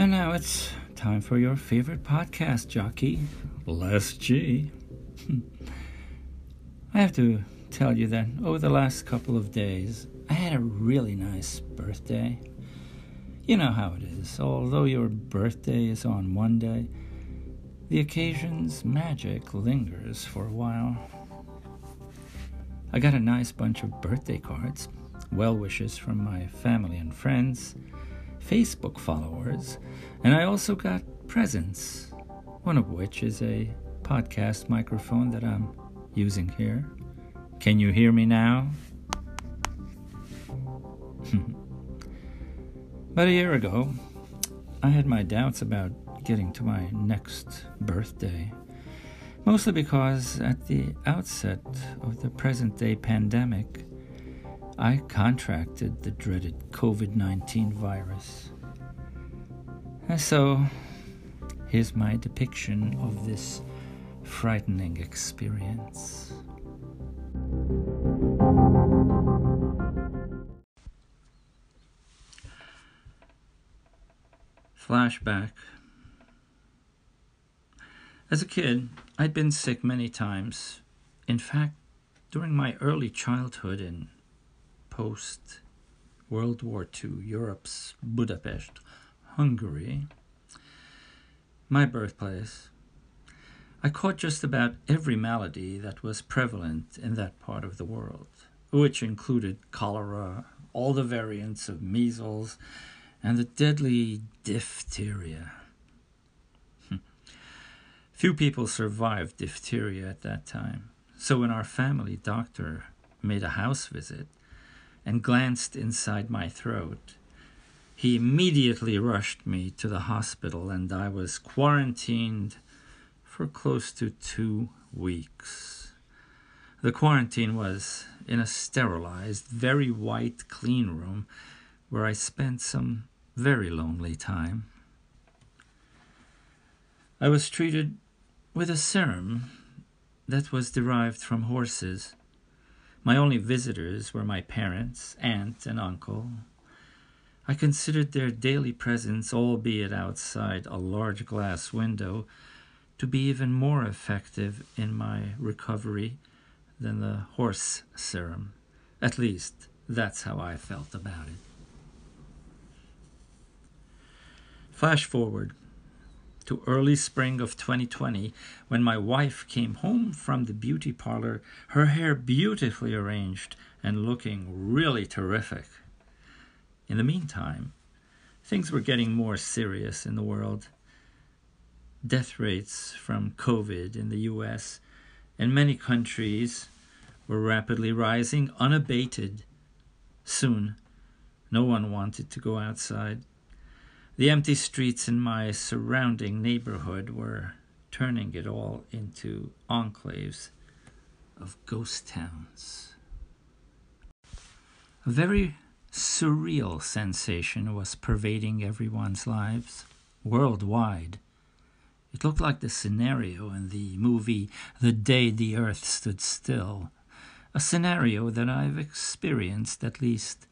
And now it's time for your favorite podcast jockey, Les G. I have to tell you that over the last couple of days, I had a really nice birthday. You know how it is. Although your birthday is on one day, the occasion's magic lingers for a while. I got a nice bunch of birthday cards, well wishes from my family and friends, Facebook followers, and I also got presents, one of which is a podcast microphone that I'm using here. Can you hear me now? About a year ago, I had my doubts about getting to my next birthday mostly because at the outset of the present day pandemic, I contracted the dreaded COVID 19 virus. And so, here's my depiction of this frightening experience. Flashback as a kid, I'd been sick many times. In fact, during my early childhood in post World War II Europe's Budapest, Hungary, my birthplace, I caught just about every malady that was prevalent in that part of the world, which included cholera, all the variants of measles, and the deadly diphtheria. Hmm. Few people survived diphtheria at that time, so when our family doctor made a house visit and glanced inside my throat, he immediately rushed me to the hospital and I was quarantined for close to two weeks. The quarantine was in a sterilized, very white, clean room where I spent some very lonely time. I was treated with a serum that was derived from horses. My only visitors were my parents, aunt, and uncle. I considered their daily presence, albeit outside a large glass window, to be even more effective in my recovery than the horse serum. At least, that's how I felt about it. Flash forward to early spring of 2020 when my wife came home from the beauty parlor, her hair beautifully arranged and looking really terrific. In the meantime, things were getting more serious in the world. Death rates from COVID in the US and many countries were rapidly rising unabated. Soon, no one wanted to go outside. The empty streets in my surrounding neighborhood were turning it all into enclaves of ghost towns. A very surreal sensation was pervading everyone's lives worldwide. It looked like the scenario in the movie The Day the Earth Stood Still, a scenario that I've experienced at least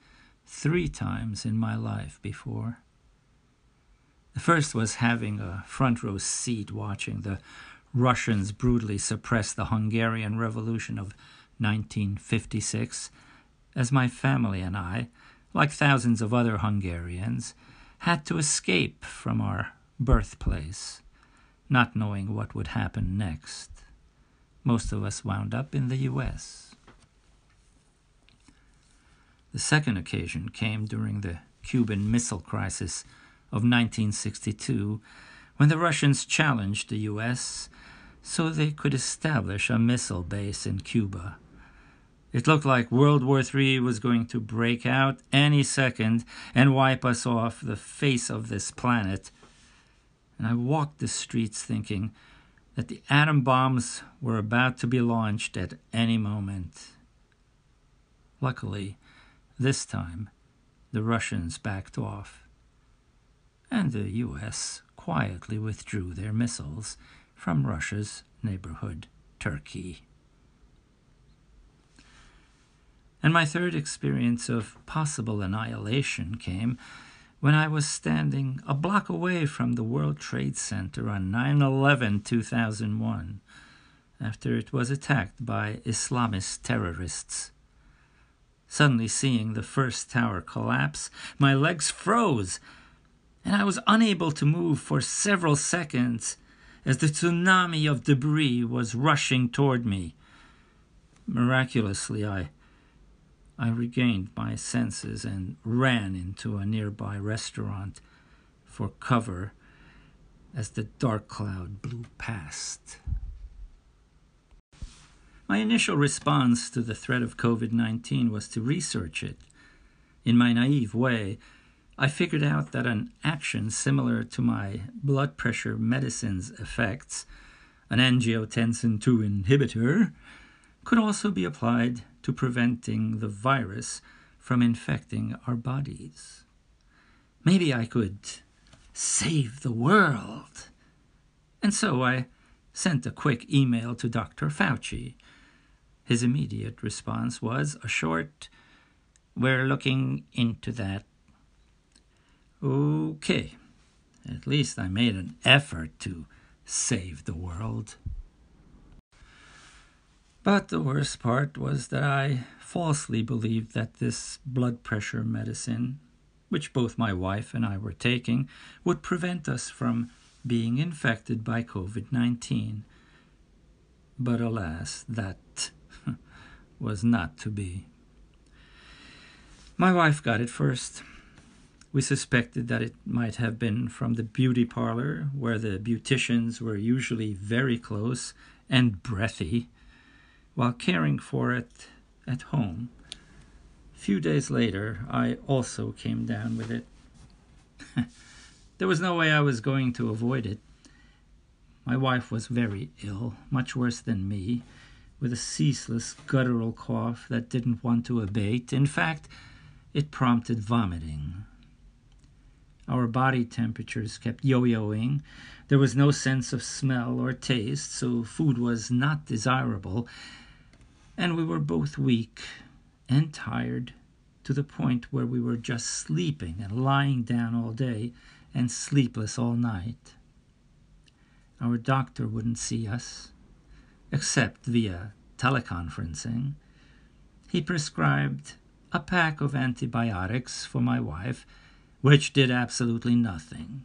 three times in my life before. The first was having a front row seat watching the Russians brutally suppress the Hungarian Revolution of 1956, as my family and I, like thousands of other Hungarians, had to escape from our birthplace, not knowing what would happen next. Most of us wound up in the U.S. The second occasion came during the Cuban Missile Crisis of 1962 when the Russians challenged the US so they could establish a missile base in Cuba. It looked like World War III was going to break out any second and wipe us off the face of this planet. And I walked the streets thinking that the atom bombs were about to be launched at any moment. Luckily, this time, the Russians backed off and the US quietly withdrew their missiles from Russia's neighborhood, Turkey. And my third experience of possible annihilation came when I was standing a block away from the World Trade Center on 9 11 2001 after it was attacked by Islamist terrorists. Suddenly seeing the first tower collapse, my legs froze, and I was unable to move for several seconds as the tsunami of debris was rushing toward me. Miraculously, I I regained my senses and ran into a nearby restaurant for cover as the dark cloud blew past. My initial response to the threat of COVID 19 was to research it. In my naive way, I figured out that an action similar to my blood pressure medicine's effects, an angiotensin II inhibitor, could also be applied to preventing the virus from infecting our bodies. Maybe I could save the world. And so I sent a quick email to Dr. Fauci his immediate response was a short, We're looking into that. Okay, at least I made an effort to save the world. But the worst part was that I falsely believed that this blood pressure medicine, which both my wife and I were taking, would prevent us from being infected by COVID 19. But alas, that was not to be. My wife got it first. We suspected that it might have been from the beauty parlor, where the beauticians were usually very close and breathy, while caring for it at home. A few days later, I also came down with it. there was no way I was going to avoid it. My wife was very ill, much worse than me, with a ceaseless guttural cough that didn't want to abate. In fact, it prompted vomiting. Our body temperatures kept yo yoing. There was no sense of smell or taste, so food was not desirable. And we were both weak and tired to the point where we were just sleeping and lying down all day and sleepless all night. Our doctor wouldn't see us except via teleconferencing. He prescribed a pack of antibiotics for my wife, which did absolutely nothing.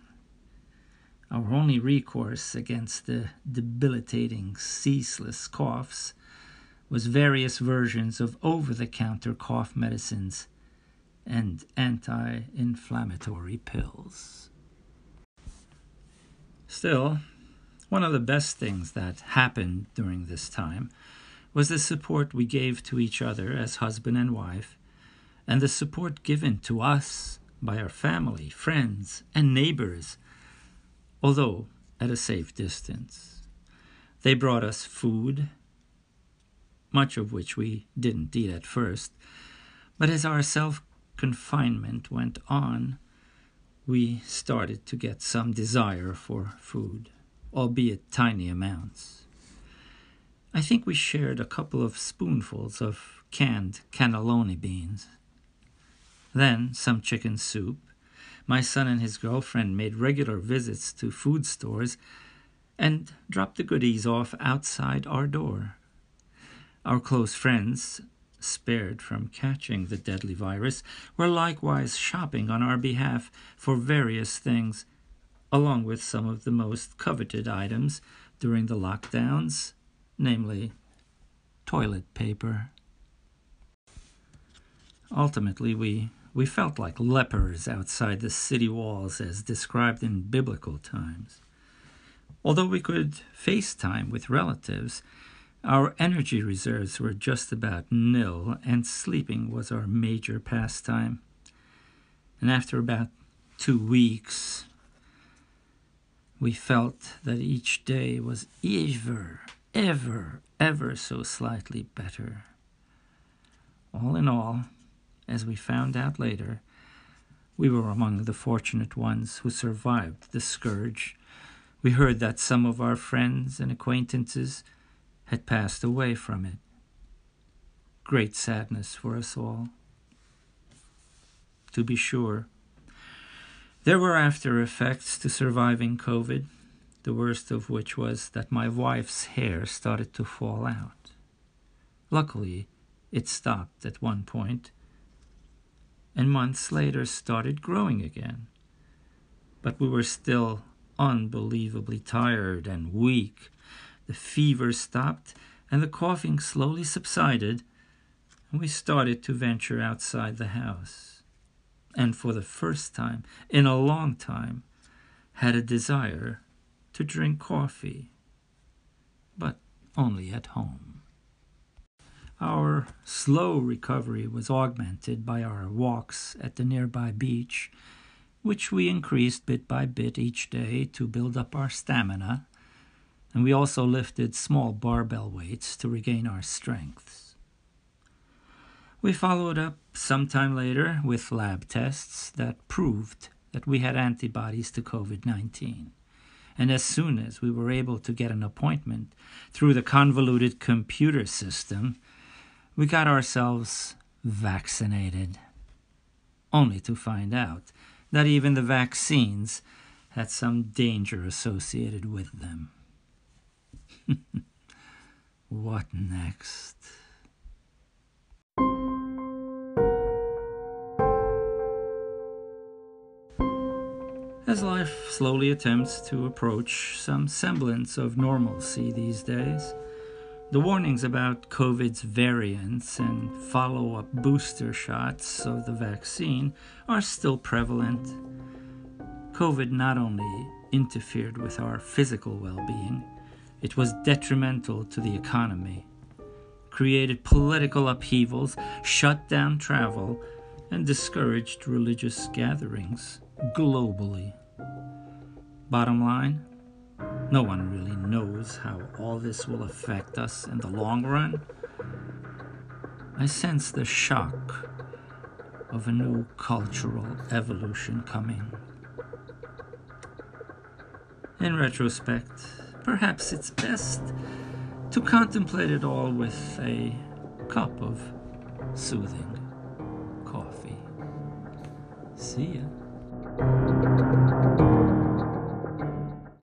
Our only recourse against the debilitating, ceaseless coughs was various versions of over the counter cough medicines and anti inflammatory pills. Still, one of the best things that happened during this time was the support we gave to each other as husband and wife, and the support given to us by our family, friends, and neighbors, although at a safe distance. They brought us food, much of which we didn't eat at first, but as our self confinement went on, we started to get some desire for food albeit tiny amounts. I think we shared a couple of spoonfuls of canned cannelloni beans. Then some chicken soup. My son and his girlfriend made regular visits to food stores and dropped the goodies off outside our door. Our close friends, spared from catching the deadly virus, were likewise shopping on our behalf for various things along with some of the most coveted items during the lockdowns, namely toilet paper. Ultimately, we, we felt like lepers outside the city walls as described in biblical times. Although we could FaceTime with relatives, our energy reserves were just about nil, and sleeping was our major pastime. And after about two weeks, we felt that each day was ever, ever, ever so slightly better. All in all, as we found out later, we were among the fortunate ones who survived the scourge. We heard that some of our friends and acquaintances had passed away from it. Great sadness for us all. To be sure, There were after effects to surviving COVID, the worst of which was that my wife's hair started to fall out. Luckily, it stopped at one point, and months later started growing again. But we were still unbelievably tired and weak. The fever stopped, and the coughing slowly subsided, and we started to venture outside the house. And for the first time in a long time, had a desire to drink coffee, but only at home. Our slow recovery was augmented by our walks at the nearby beach, which we increased bit by bit each day to build up our stamina, and we also lifted small barbell weights to regain our strengths. We followed up sometime later with lab tests that proved that we had antibodies to COVID 19. And as soon as we were able to get an appointment through the convoluted computer system, we got ourselves vaccinated. Only to find out that even the vaccines had some danger associated with them. what next? As life slowly attempts to approach some semblance of normalcy these days, the warnings about COVID's variants and follow up booster shots of the vaccine are still prevalent. COVID not only interfered with our physical well being, it was detrimental to the economy, created political upheavals, shut down travel, and discouraged religious gatherings globally. Bottom line, no one really knows how all this will affect us in the long run. I sense the shock of a new cultural evolution coming. In retrospect, perhaps it's best to contemplate it all with a cup of soothing coffee. See ya.